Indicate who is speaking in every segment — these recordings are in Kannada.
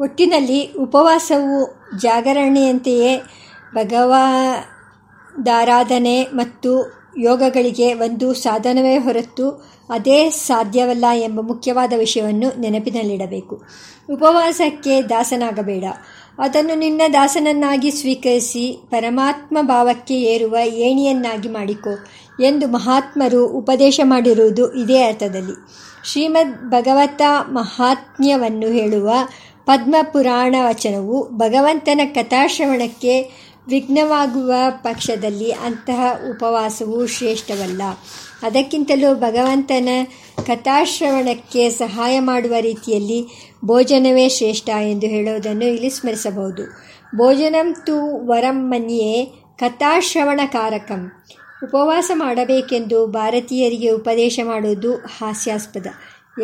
Speaker 1: ಒಟ್ಟಿನಲ್ಲಿ ಉಪವಾಸವು ಜಾಗರಣೆಯಂತೆಯೇ ಭಗವದಾರಾಧನೆ ಮತ್ತು ಯೋಗಗಳಿಗೆ ಒಂದು ಸಾಧನವೇ ಹೊರತು ಅದೇ ಸಾಧ್ಯವಲ್ಲ ಎಂಬ ಮುಖ್ಯವಾದ ವಿಷಯವನ್ನು ನೆನಪಿನಲ್ಲಿಡಬೇಕು. ಉಪವಾಸಕ್ಕೆ ದಾಸನಾಗಬೇಡ. ಅದನ್ನು ನಿನ್ನ ದಾಸನನ್ನಾಗಿ ಸ್ವೀಕರಿಸಿ ಪರಮಾತ್ಮ ಭಾವಕ್ಕೆ ಏರುವ ಏಣಿಯನ್ನಾಗಿ ಮಾಡಿಕೊ ಎಂದು ಮಹಾತ್ಮರು ಉಪದೇಶ ಮಾಡಿರುವುದು ಇದೇ ಅರ್ಥದಲ್ಲಿ. ಶ್ರೀಮದ್ ಭಗವತ ಮಹಾತ್ಮ್ಯವನ್ನು ಹೇಳುವ ಪದ್ಮಪುರಾಣ ವಚನವು ಭಗವಂತನ ಕಥಾಶ್ರವಣಕ್ಕೆ ವಿಘ್ನವಾಗುವ ಪಕ್ಷದಲ್ಲಿ ಅಂತಹ ಉಪವಾಸವು ಶ್ರೇಷ್ಠವಲ್ಲ. ಅದಕ್ಕಿಂತಲೂ ಭಗವಂತನ ಕಥಾಶ್ರವಣಕ್ಕೆ ಸಹಾಯ ಮಾಡುವ ರೀತಿಯಲ್ಲಿ ಭೋಜನವೇ ಶ್ರೇಷ್ಠ ಎಂದು ಹೇಳುವುದನ್ನು ಇಲ್ಲಿ ಸ್ಮರಿಸಬಹುದು. ಭೋಜನಂ ತು ವರಂ ಮನ್ಯೆ ಕಥಾಶ್ರವಣಕಾರಕಂ. ಉಪವಾಸ ಮಾಡಬೇಕೆಂದು ಭಾರತೀಯರಿಗೆ ಉಪದೇಶ ಮಾಡುವುದು ಹಾಸ್ಯಾಸ್ಪದ.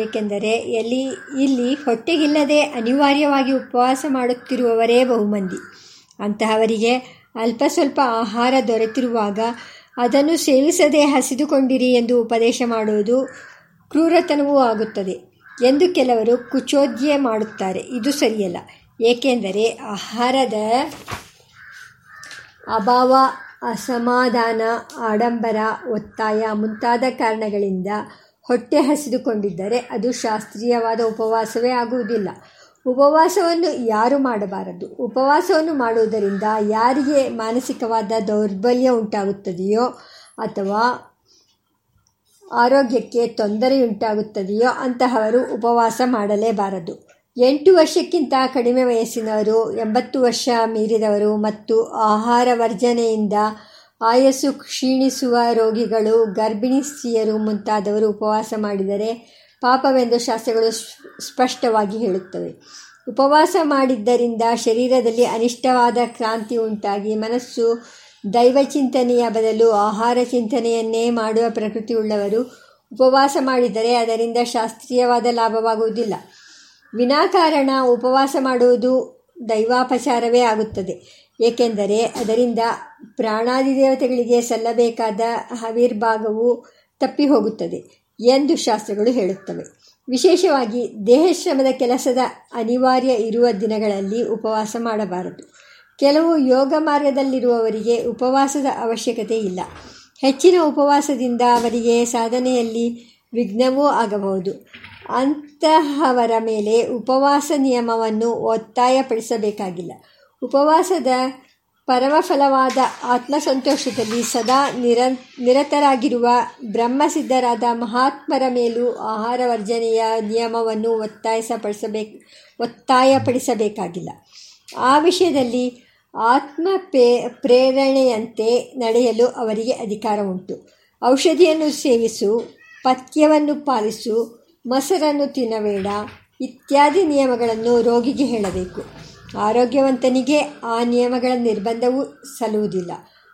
Speaker 1: ಏಕೆಂದರೆ ಎಲ್ಲಿ, ಇಲ್ಲಿ ಹೊಟ್ಟೆಗಿಲ್ಲದೆ ಅನಿವಾರ್ಯವಾಗಿ ಉಪವಾಸ ಮಾಡುತ್ತಿರುವವರೇ ಬಹುಮಂದಿ. ಅಂತಹವರಿಗೆ ಅಲ್ಪ ಸ್ವಲ್ಪ ಆಹಾರ ದೊರೆತಿರುವಾಗ ಅದನ್ನು ಸೇವಿಸದೆ ಹಸಿದುಕೊಂಡಿರಿ ಎಂದು ಉಪದೇಶ ಮಾಡುವುದು ಕ್ರೂರತನವೂ ಆಗುತ್ತದೆ ಎಂದು ಕೆಲವರು ಕುಚೋದ್ಯ ಮಾಡುತ್ತಾರೆ. ಇದು ಸರಿಯಲ್ಲ. ಏಕೆಂದರೆ ಆಹಾರದ ಅಭಾವ, ಅಸಮಾಧಾನ, ಆಡಂಬರ, ಒತ್ತಾಯ ಮುಂತಾದ ಕಾರಣಗಳಿಂದ ಹೊಟ್ಟೆ ಹಸಿದುಕೊಂಡಿದ್ದರೆ ಅದು ಶಾಸ್ತ್ರೀಯವಾದ ಉಪವಾಸವೇ ಆಗುವುದಿಲ್ಲ. ಉಪವಾಸವನ್ನು ಯಾರು ಮಾಡಬಾರದು? ಉಪವಾಸವನ್ನು ಮಾಡುವುದರಿಂದ ಯಾರಿಗೆ ಮಾನಸಿಕವಾದ ದೌರ್ಬಲ್ಯ ಉಂಟಾಗುತ್ತದೆಯೋ ಅಥವಾ ಆರೋಗ್ಯಕ್ಕೆ ತೊಂದರೆಯುಂಟಾಗುತ್ತದೆಯೋ ಅಂತಹವರು ಉಪವಾಸ ಮಾಡಲೇಬಾರದು. ಎಂಟು ವರ್ಷಕ್ಕಿಂತ ಕಡಿಮೆ ವಯಸ್ಸಿನವರು, ಎಂಬತ್ತು ವರ್ಷ ಮೀರಿದವರು ಮತ್ತು ಆಹಾರ ವರ್ಜನೆಯಿಂದ ಆಯಸ್ಸು ಕ್ಷೀಣಿಸುವ ರೋಗಿಗಳು, ಗರ್ಭಿಣಿ ಸ್ತ್ರೀಯರು ಮುಂತಾದವರು ಉಪವಾಸ ಮಾಡಿದರೆ ಪಾಪವೆಂದು ಶಾಸ್ತ್ರಗಳು ಸ್ಪಷ್ಟವಾಗಿ ಹೇಳುತ್ತವೆ. ಉಪವಾಸ ಮಾಡಿದ್ದರಿಂದ ಶರೀರದಲ್ಲಿ ಅನಿಷ್ಟವಾದ ಕ್ರಾಂತಿ ಉಂಟಾಗಿ ಮನಸ್ಸು ದೈವ ಚಿಂತನೆಯ ಬದಲು ಆಹಾರ ಚಿಂತನೆಯನ್ನೇ ಮಾಡುವ ಪ್ರಕೃತಿಯುಳ್ಳವರು ಉಪವಾಸ ಮಾಡಿದರೆ ಅದರಿಂದ ಶಾಸ್ತ್ರೀಯವಾದ ಲಾಭವಾಗುವುದಿಲ್ಲ. ವಿನಾಕಾರಣ ಉಪವಾಸ ಮಾಡುವುದು ದೈವಾಪಚಾರವೇ ಆಗುತ್ತದೆ. ಏಕೆಂದರೆ ಅದರಿಂದ ಪ್ರಾಣಾದಿ ದೇವತೆಗಳಿಗೆ ಸಲ್ಲಬೇಕಾದ ಹವಿರ್ಭಾಗವು ತಪ್ಪಿ ಹೋಗುತ್ತದೆ ಎಂದು ಶಾಸ್ತ್ರಗಳು ಹೇಳುತ್ತವೆ. ವಿಶೇಷವಾಗಿ ದೇಹಶ್ರಮದ ಕೆಲಸದ ಅನಿವಾರ್ಯ ಇರುವ ದಿನಗಳಲ್ಲಿ ಉಪವಾಸ ಮಾಡಬಾರದು. ಕೆಲವು ಯೋಗ ಮಾರ್ಗದಲ್ಲಿರುವವರಿಗೆ ಉಪವಾಸದ ಅವಶ್ಯಕತೆ ಇಲ್ಲ. ಹೆಚ್ಚಿನ ಉಪವಾಸದಿಂದ ಅವರಿಗೆ ಸಾಧನೆಯಲ್ಲಿ ವಿಘ್ನವೂ ಆಗಬಹುದು. ಅಂತಹವರ ಮೇಲೆ ಉಪವಾಸ ನಿಯಮವನ್ನು ಒತ್ತಾಯಪಡಿಸಬೇಕಾಗಿಲ್ಲ. ಉಪವಾಸದ ಪರಮಫಲವಾದ ಆತ್ಮಸಂತೋಷದಲ್ಲಿ ಸದಾ ನಿರ, ನಿರತರಾಗಿರುವ ಬ್ರಹ್ಮಸಿದ್ಧರಾದ ಮಹಾತ್ಮರ ಮೇಲೂ ಆಹಾರ ವರ್ಜನೆಯ ನಿಯಮವನ್ನು ಒತ್ತಾಯಿಸಪಡಿಸಬೇಕು, ಒತ್ತಾಯಪಡಿಸಬೇಕಾಗಿಲ್ಲ. ಆ ವಿಷಯದಲ್ಲಿ ಆತ್ಮ ಪೇ, ಪ್ರೇರಣೆಯಂತೆ ನಡೆಯಲು ಅವರಿಗೆ ಅಧಿಕಾರ ಉಂಟು. ಔಷಧಿಯನ್ನು ಸೇವಿಸು, ಪಥ್ಯವನ್ನು ಪಾಲಿಸು, ಮೊಸರನ್ನು ತಿನ್ನಬೇಡ, ಇತ್ಯಾದಿ ನಿಯಮಗಳನ್ನು ರೋಗಿಗೆ ಹೇಳಬೇಕು. ಆರೋಗ್ಯವಂತನಿಗೆ ಆ ನಿಯಮಗಳ ನಿರ್ಬಂಧವೂ ಸಲ್ಲುವುದಿಲ್ಲ.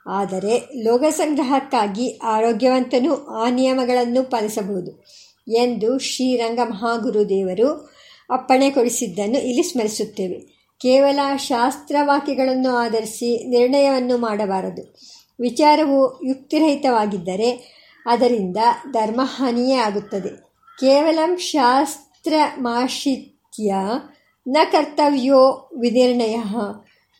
Speaker 1: ಆದರೆ ಲೋಕ ಸಂಗ್ರಹಕ್ಕಾಗಿ ಆರೋಗ್ಯವಂತನು ಆ ನಿಯಮಗಳನ್ನು ಪಾಲಿಸಬಹುದು ಎಂದು ಶ್ರೀರಂಗ ಮಹಾಗುರುದೇವರು ಅಪ್ಪಣೆ ಕೊಡಿಸಿದ್ದನ್ನು ಇಲ್ಲಿ ಸ್ಮರಿಸುತ್ತೇವೆ. ಕೇವಲ ಶಾಸ್ತ್ರವಾಕ್ಯಗಳನ್ನು ಆಧರಿಸಿ ನಿರ್ಣಯವನ್ನು ಮಾಡಬಾರದು. ವಿಚಾರವು ಯುಕ್ತಿರಹಿತವಾಗಿದ್ದರೆ ಅದರಿಂದ ಧರ್ಮಹಾನಿಯೇ ಆಗುತ್ತದೆ. ಕೇವಲ ಶಾಸ್ತ್ರಮಾಶ್ರಿತ್ಯ ನ ಕರ್ತವ್ಯೋ ವಿನಿರ್ಣಯ.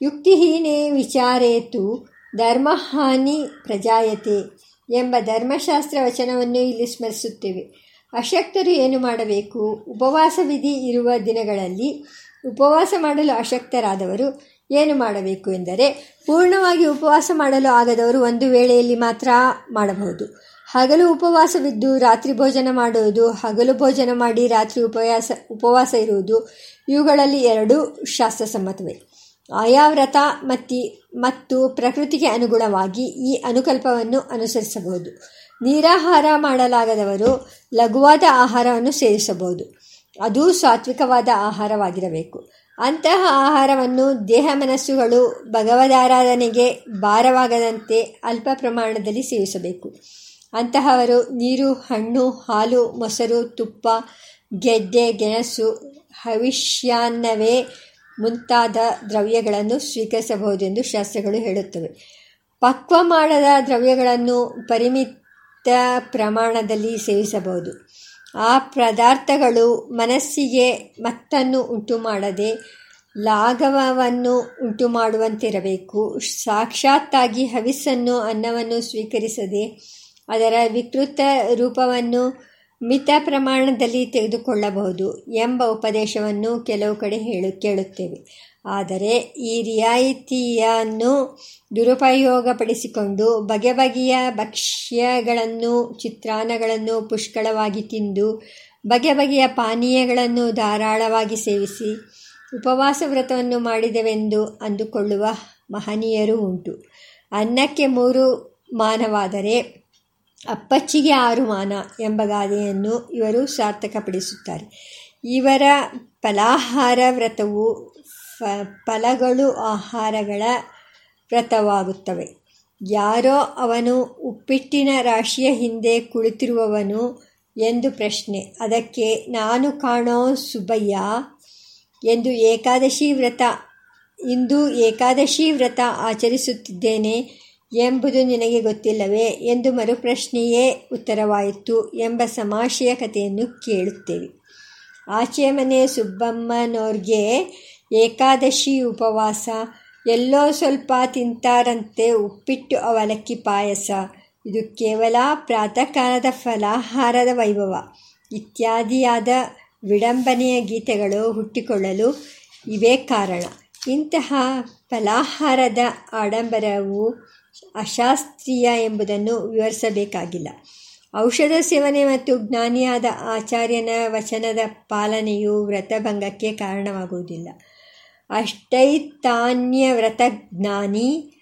Speaker 1: ಯುಕ್ತಿಹೀನೇ ವಿಚಾರೇತು ಧರ್ಮಹಾನಿ ಪ್ರಜಾಯತೆ ಎಂಬ ಧರ್ಮಶಾಸ್ತ್ರ ವಚನವನ್ನು ಇಲ್ಲಿ ಸ್ಮರಿಸುತ್ತೇವೆ. ಅಶಕ್ತರು ಏನು ಮಾಡಬೇಕು? ಉಪವಾಸ ವಿಧಿ ಇರುವ ದಿನಗಳಲ್ಲಿ ಉಪವಾಸ ಮಾಡಲು ಅಶಕ್ತರಾದವರು ಏನು ಮಾಡಬೇಕು ಎಂದರೆ, ಪೂರ್ಣವಾಗಿ ಉಪವಾಸ ಮಾಡಲು ಆಗದವರು ಒಂದು ವೇಳೆಯಲ್ಲಿ ಮಾತ್ರ ಮಾಡಬಹುದು. ಹಗಲು ಉಪವಾಸವಿದ್ದು ರಾತ್ರಿ ಭೋಜನ ಮಾಡುವುದು ಹಗಲು ಭೋಜನ ಮಾಡಿ ರಾತ್ರಿ ಉಪವಾಸ ಉಪವಾಸ ಇರುವುದು ಇವುಗಳಲ್ಲಿ ಎರಡು ಶಾಸ್ತ್ರಸಮ್ಮತವೇ ಆಯಾ ವ್ರತ ಮತ್ತಿ, ಮತ್ತು ಪ್ರಕೃತಿಗೆ ಅನುಗುಣವಾಗಿ ಈ ಅನುಕಲ್ಪವನ್ನು ಅನುಸರಿಸಬಹುದು. ನೀರಾಹಾರ ಮಾಡಲಾಗದವರು ಲಘುವಾದ ಆಹಾರವನ್ನು ಸೇವಿಸಬಹುದು. ಅದು ಸಾತ್ವಿಕವಾದ ಆಹಾರವಾಗಿರಬೇಕು. ಅಂತಹ ಆಹಾರವನ್ನು ದೇಹ ಮನಸ್ಸುಗಳು ಭಗವದಾರಾಧನೆಗೆ ಭಾರವಾಗದಂತೆ ಅಲ್ಪ ಪ್ರಮಾಣದಲ್ಲಿ ಸೇವಿಸಬೇಕು. ಅಂತಹವರು ನೀರು, ಹಣ್ಣು, ಹಾಲು, ಮೊಸರು, ತುಪ್ಪ, ಗೆಡ್ಡೆ, ಗೆಣಸು, ಹವಿಷ್ಯಾನ್ನವೇ ಮುಂತಾದ ದ್ರವ್ಯಗಳನ್ನು ಸ್ವೀಕರಿಸಬಹುದೆಂದು ಶಾಸ್ತ್ರಗಳು ಹೇಳುತ್ತವೆ. ಪಕ್ವ ಮಾಡದ ದ್ರವ್ಯಗಳನ್ನು ಪರಿಮಿತ ಪ್ರಮಾಣದಲ್ಲಿ ಸೇವಿಸಬಹುದು. ಆ ಪದಾರ್ಥಗಳು ಮನಸ್ಸಿಗೆ ಮತ್ತನ್ನು ಉಂಟು ಮಾಡದೆ ಲಾಘವವನ್ನು ಉಂಟು ಮಾಡುವಂತಿರಬೇಕು ಸಾಕ್ಷಾತ್ತಾಗಿ ಹವಿಸ್ಸನ್ನು, ಅನ್ನವನ್ನು ಸ್ವೀಕರಿಸದೆ ಅದರ ವಿಕೃತ ರೂಪವನ್ನು ಮಿತ ಪ್ರಮಾಣದಲ್ಲಿ ತೆಗೆದುಕೊಳ್ಳಬಹುದು ಎಂಬ ಉಪದೇಶವನ್ನು ಕೆಲವು ಕಡೆ ಹೇಳು ಕೇಳುತ್ತೇವೆ. ಆದರೆ ಈ ರಿಯಾಯಿತಿಯನ್ನು ದುರುಪಯೋಗಪಡಿಸಿಕೊಂಡು ಬಗೆ ಬಗೆಯ ಭಕ್ಷ್ಯಗಳನ್ನು, ಚಿತ್ರಾನ್ನಗಳನ್ನು ಪುಷ್ಕಳವಾಗಿ ತಿಂದು ಬಗೆ ಬಗೆಯ ಪಾನೀಯಗಳನ್ನು ಧಾರಾಳವಾಗಿ ಸೇವಿಸಿ ಉಪವಾಸ ವ್ರತವನ್ನು ಮಾಡಿದೆವೆಂದು ಅಂದುಕೊಳ್ಳುವ ಮಹನೀಯರು ಉಂಟು. ಅನ್ನಕ್ಕೆ ಮೂರು ಮಾನವಾದರೆ ಅಪ್ಪಚ್ಚಿಗೆ ಆರು ಮಾನ ಎಂಬ ಗಾದೆಯನ್ನು ಇವರು ಸಾರ್ಥಕಪಡಿಸುತ್ತಾರೆ. ಇವರ ಫಲಾಹಾರ ವ್ರತವು ಫಲಗಳು ಆಹಾರಗಳ ವ್ರತವಾಗುತ್ತವೆ. ಯಾರೋ ಅವನು ಉಪ್ಪಿಟ್ಟಿನ ರಾಶಿಯ ಹಿಂದೆ ಕುಳಿತಿರುವವನು ಎಂದು ಪ್ರಶ್ನೆ. ಅದಕ್ಕೆ, ನಾನು ಕಾಣೋ ಸುಬ್ಬಯ್ಯ ಎಂದು ಏಕಾದಶಿ ವ್ರತ, ಇಂದು ಏಕಾದಶಿ ವ್ರತ ಆಚರಿಸುತ್ತಿದ್ದೇನೆ. ಎಂಬುದು ನಿನಗೆ ಗೊತ್ತಿಲ್ಲವೇ ಎಂದು ಮರುಪ್ರಶ್ನೆಯೇ ಉತ್ತರವಾಯಿತು ಎಂಬ ಸಮಾಶಯ ಕಥೆಯನ್ನು ಕೇಳುತ್ತೇವೆ. ಆಚೆ ಮನೆ ಸುಬ್ಬಮ್ಮನವ್ರಿಗೆ ಏಕಾದಶಿ ಉಪವಾಸ, ಎಲ್ಲೋ ಸ್ವಲ್ಪ ತಿಂತಾರಂತೆ ಉಪ್ಪಿಟ್ಟು ಅವಲಕ್ಕಿ ಪಾಯಸ. ಇದು ಕೇವಲ ಪ್ರಾತಃ ಕಾಲದ ಫಲಾಹಾರದ ವೈಭವ. ಇತ್ಯಾದಿಯಾದ ವಿಡಂಬನೆಯ ಗೀತೆಗಳು ಹುಟ್ಟಿಕೊಳ್ಳಲು ಇವೇ ಕಾರಣ. ಇಂತಹ ಫಲಾಹಾರದ ಆಡಂಬರವು ಅಶಾಸ್ತ್ರೀಯ ಎಂಬುದನ್ನು ವಿವರಿಸಬೇಕಾಗಿಲ್ಲ. ಔಷಧ ಸೇವನೆ ಮತ್ತು ಜ್ಞಾನಿಯಾದ ಆಚಾರ್ಯನ ವಚನದ ಪಾಲನೆಯು ವ್ರತಭಂಗಕ್ಕೆ ಕಾರಣವಾಗುವುದಿಲ್ಲ. ಅಷ್ಟೈತಾನ್ಯ ವ್ರತಜ್ಞಾನಿ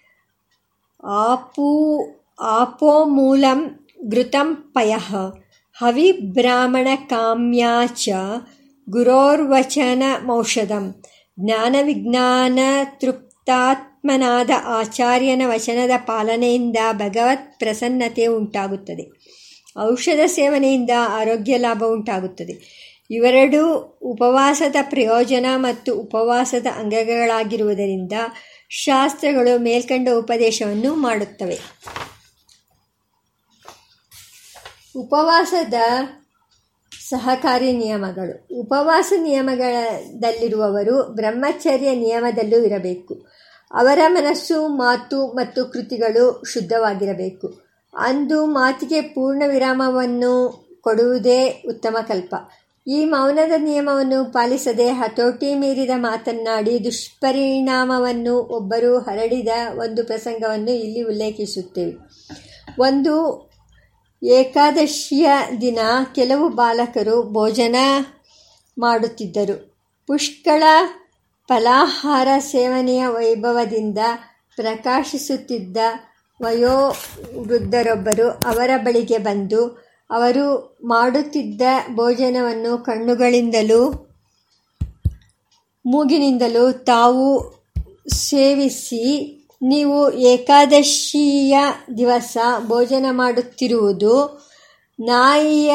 Speaker 1: ಆಪೂ ಆಪೋ ಮೂಲಂ ಘೃತಂ ಪಯಃ ಹವಿಬ್ರಾಹ್ಮಣಕಾಮ್ಯಾ ಚ ಗುರೋರ್ವಚನಮೌಷಧಂ ಜ್ಞಾನವಿಜ್ಞಾನತೃಪ್ತಾತ್ಮನಾದ ಆಚಾರ್ಯನ ವಚನದ ಪಾಲನೆಯಿಂದ ಭಗವತ್ ಪ್ರಸನ್ನತೆ ಉಂಟಾಗುತ್ತದೆ. ಔಷಧ ಸೇವನೆಯಿಂದ ಆರೋಗ್ಯ ಲಾಭ ಉಂಟಾಗುತ್ತದೆ. ಇವೆರಡೂ ಉಪವಾಸದ ಪ್ರಯೋಜನ ಮತ್ತು ಉಪವಾಸದ ಅಂಗಗಳಾಗಿರುವುದರಿಂದ ಶಾಸ್ತ್ರಗಳು ಮೇಲ್ಕಂಡ ಉಪದೇಶವನ್ನು ಮಾಡುತ್ತವೆ. ಉಪವಾಸದ ಸಹಕಾರಿ ನಿಯಮಗಳು. ಉಪವಾಸ ನಿಯಮಗಳದಲ್ಲಿರುವವರು ಬ್ರಹ್ಮಚರ್ಯ ನಿಯಮದಲ್ಲೂ ಇರಬೇಕು. ಅವರ ಮನಸ್ಸು, ಮಾತು ಮತ್ತು ಕೃತಿಗಳು ಶುದ್ಧವಾಗಿರಬೇಕು. ಅಂದು ಮಾತಿಗೆ ಪೂರ್ಣ ವಿರಾಮವನ್ನು ಕೊಡುವುದೇ ಉತ್ತಮ ಕಲ್ಪ. ಈ ಮೌನದ ನಿಯಮವನ್ನು ಪಾಲಿಸದೆ ಹತೋಟಿ ಮೀರಿದ ಮಾತನ್ನಾಡಿ ದುಷ್ಪರಿಣಾಮವನ್ನು ಒಬ್ಬರು ಹರಡಿದ ಒಂದು ಪ್ರಸಂಗವನ್ನು ಇಲ್ಲಿ ಉಲ್ಲೇಖಿಸುತ್ತೇವೆ. ಒಂದು ಏಕಾದಶಿಯ ದಿನ ಕೆಲವು ಬಾಲಕರು ಭೋಜನ ಮಾಡುತ್ತಿದ್ದರು. ಪುಷ್ಕಳ ಫಲಾಹಾರ ಸೇವನೆಯ ವೈಭವದಿಂದ ಪ್ರಕಾಶಿಸುತ್ತಿದ್ದ ವಯೋವೃದ್ಧರೊಬ್ಬರು ಅವರ ಬಳಿಗೆ ಬಂದು, ಅವರು ಮಾಡುತ್ತಿದ್ದ ಭೋಜನವನ್ನು ಕಣ್ಣುಗಳಿಂದಲೂ ಮೂಗಿನಿಂದಲೂ ತಾವು ಸೇವಿಸಿ, ನೀವು ಏಕಾದಶಿಯ ದಿವಸ ಭೋಜನ ಮಾಡುತ್ತಿರುವುದು ನಾಯಿಯ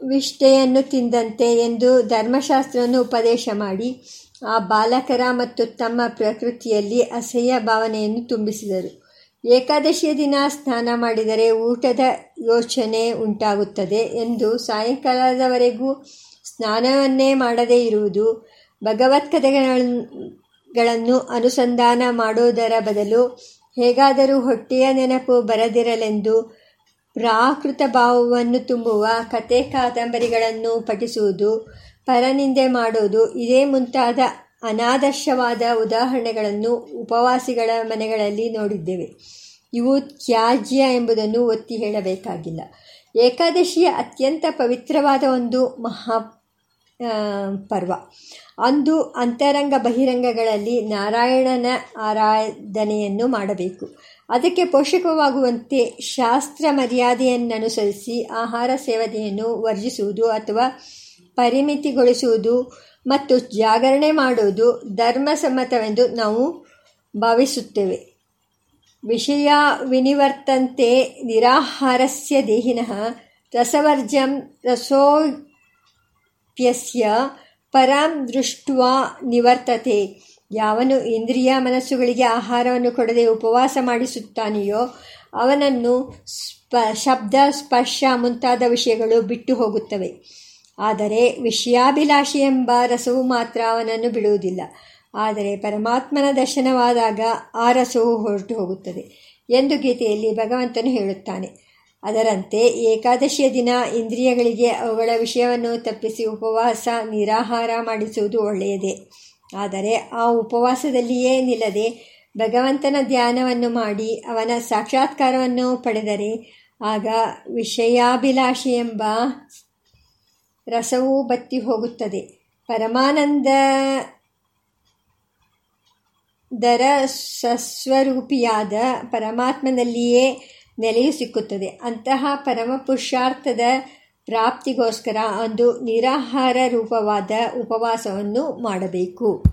Speaker 1: ವಿಷ್ಟೆಯನ್ನು ತಿಂದಂತೆ ಎಂದು ಧರ್ಮಶಾಸ್ತ್ರವನ್ನು ಉಪದೇಶ ಮಾಡಿ ಆ ಬಾಲಕರ ಮತ್ತು ತಮ್ಮ ಪ್ರಕೃತಿಯಲ್ಲಿ ಅಸಹ್ಯ ಭಾವನೆಯನ್ನು ತುಂಬಿಸಿದರು. ಏಕಾದಶಿಯ ದಿನ ಸ್ನಾನ ಮಾಡಿದರೆ ಊಟದ ಯೋಚನೆ ಉಂಟಾಗುತ್ತದೆ ಎಂದು ಸಾಯಂಕಾಲದವರೆಗೂ ಸ್ನಾನವನ್ನೇ ಮಾಡದೇ ಇರುವುದು ಭಗವತ್ಕಥೆಗಳನ್ನು ಅನುಸಂಧಾನ ಮಾಡುವುದರ ಬದಲು ಹೇಗಾದರೂ ಹೊಟ್ಟೆಯ ನೆನಪು ಬರದಿರಲೆಂದು ಪ್ರಾಕೃತ ಭಾವವನ್ನು ತುಂಬುವ ಕತೆ ಕಾದಂಬರಿಗಳನ್ನು ಪಠಿಸುವುದು ಪರನಿಂದೆ ಮಾಡೋದು ಇದೇ ಮುಂತಾದ ಅನಾದರ್ಶವಾದ ಉದಾಹರಣೆಗಳನ್ನು ಉಪವಾಸಿಗಳ ಮನೆಗಳಲ್ಲಿ ನೋಡಿದ್ದೇವೆ. ಇವು ತ್ಯಾಜ್ಯ ಎಂಬುದನ್ನು ಒತ್ತಿ ಹೇಳಬೇಕಾಗಿಲ್ಲ. ಏಕಾದಶಿಯ ಅತ್ಯಂತ ಪವಿತ್ರವಾದ ಒಂದು ಮಹಾ ಪರ್ವ. ಅಂದು ಅಂತರಂಗ ಬಹಿರಂಗಗಳಲ್ಲಿ ನಾರಾಯಣನ ಆರಾಧನೆಯನ್ನು ಮಾಡಬೇಕು. ಅದಕ್ಕೆ ಪೋಷಕವಾಗುವಂತೆ ಶಾಸ್ತ್ರ ಮರ್ಯಾದೆಯನ್ನನುಸರಿಸಿ ಆಹಾರ ಸೇವನೆಯನ್ನು ವರ್ಜಿಸುವುದು ಅಥವಾ ಪರಿಮಿತಿಗೊಳಿಸುವುದು ಮತ್ತು ಜಾಗರಣೆ ಮಾಡುವುದು ಧರ್ಮಸಮ್ಮತವೆಂದು ನಾವು ಭಾವಿಸುತ್ತೇವೆ. ವಿಷಯ ವಿನಿವರ್ತಂತೆ ನಿರಾಹಾರಸ್ಯ ದೇಹಿನಃ ರಸವರ್ಜಂ ರಸೋಪ್ಯಸ್ಯ ಪರಂ ದೃಷ್ಟ್ವಾ ನಿವರ್ತತೆ. ಯಾವನು ಇಂದ್ರಿಯ ಮನಸ್ಸುಗಳಿಗೆ ಆಹಾರವನ್ನು ಕೊಡದೆ ಉಪವಾಸ ಮಾಡಿಸುತ್ತಾನೆಯೋ ಅವನನ್ನು ಸ್ಪ, ಶಬ್ದ ಸ್ಪರ್ಶ ಮುಂತಾದ ವಿಷಯಗಳು ಬಿಟ್ಟು ಹೋಗುತ್ತವೆ. ಆದರೆ ವಿಷಯಾಭಿಲಾಷಿ ಎಂಬ ರಸವು ಮಾತ್ರ ಅವನನ್ನು ಬಿಡುವುದಿಲ್ಲ. ಆದರೆ ಪರಮಾತ್ಮನ ದರ್ಶನವಾದಾಗ ಆ ರಸವು ಹೊರಟು ಹೋಗುತ್ತದೆ ಎಂದು ಗೀತೆಯಲ್ಲಿ ಭಗವಂತನು ಹೇಳುತ್ತಾನೆ. ಅದರಂತೆ ಏಕಾದಶಿಯ ದಿನ ಇಂದ್ರಿಯಗಳಿಗೆ ಅವುಗಳ ವಿಷಯವನ್ನು ತಪ್ಪಿಸಿ ಉಪವಾಸ, ನಿರಾಹಾರ ಮಾಡಿಸುವುದು ಒಳ್ಳೆಯದೇ. ಆದರೆ ಆ ಉಪವಾಸದಲ್ಲಿಯೇ ನಿಲ್ಲದೆ ಭಗವಂತನ ಧ್ಯಾನವನ್ನು ಮಾಡಿ ಅವನ ಸಾಕ್ಷಾತ್ಕಾರವನ್ನು ಪಡೆದರೆ ಆಗ ವಿಷಯಾಭಿಲಾಷಿ ಎಂಬ ರಸವೂ ಬತ್ತಿ ಹೋಗುತ್ತದೆ. ಪರಮಾನಂದ ದರ ಸಸ್ವರೂಪಿಯಾದ ಪರಮಾತ್ಮನಲ್ಲಿಯೇ ನೆಲೆಯು ಸಿಕ್ಕುತ್ತದೆ. ಅಂತಹ ಪರಮ ಪುರುಷಾರ್ಥದ ಪ್ರಾಪ್ತಿಗೋಸ್ಕರ ಒಂದು ನಿರಾಹಾರ ರೂಪವಾದ ಉಪವಾಸವನ್ನು ಮಾಡಬೇಕು.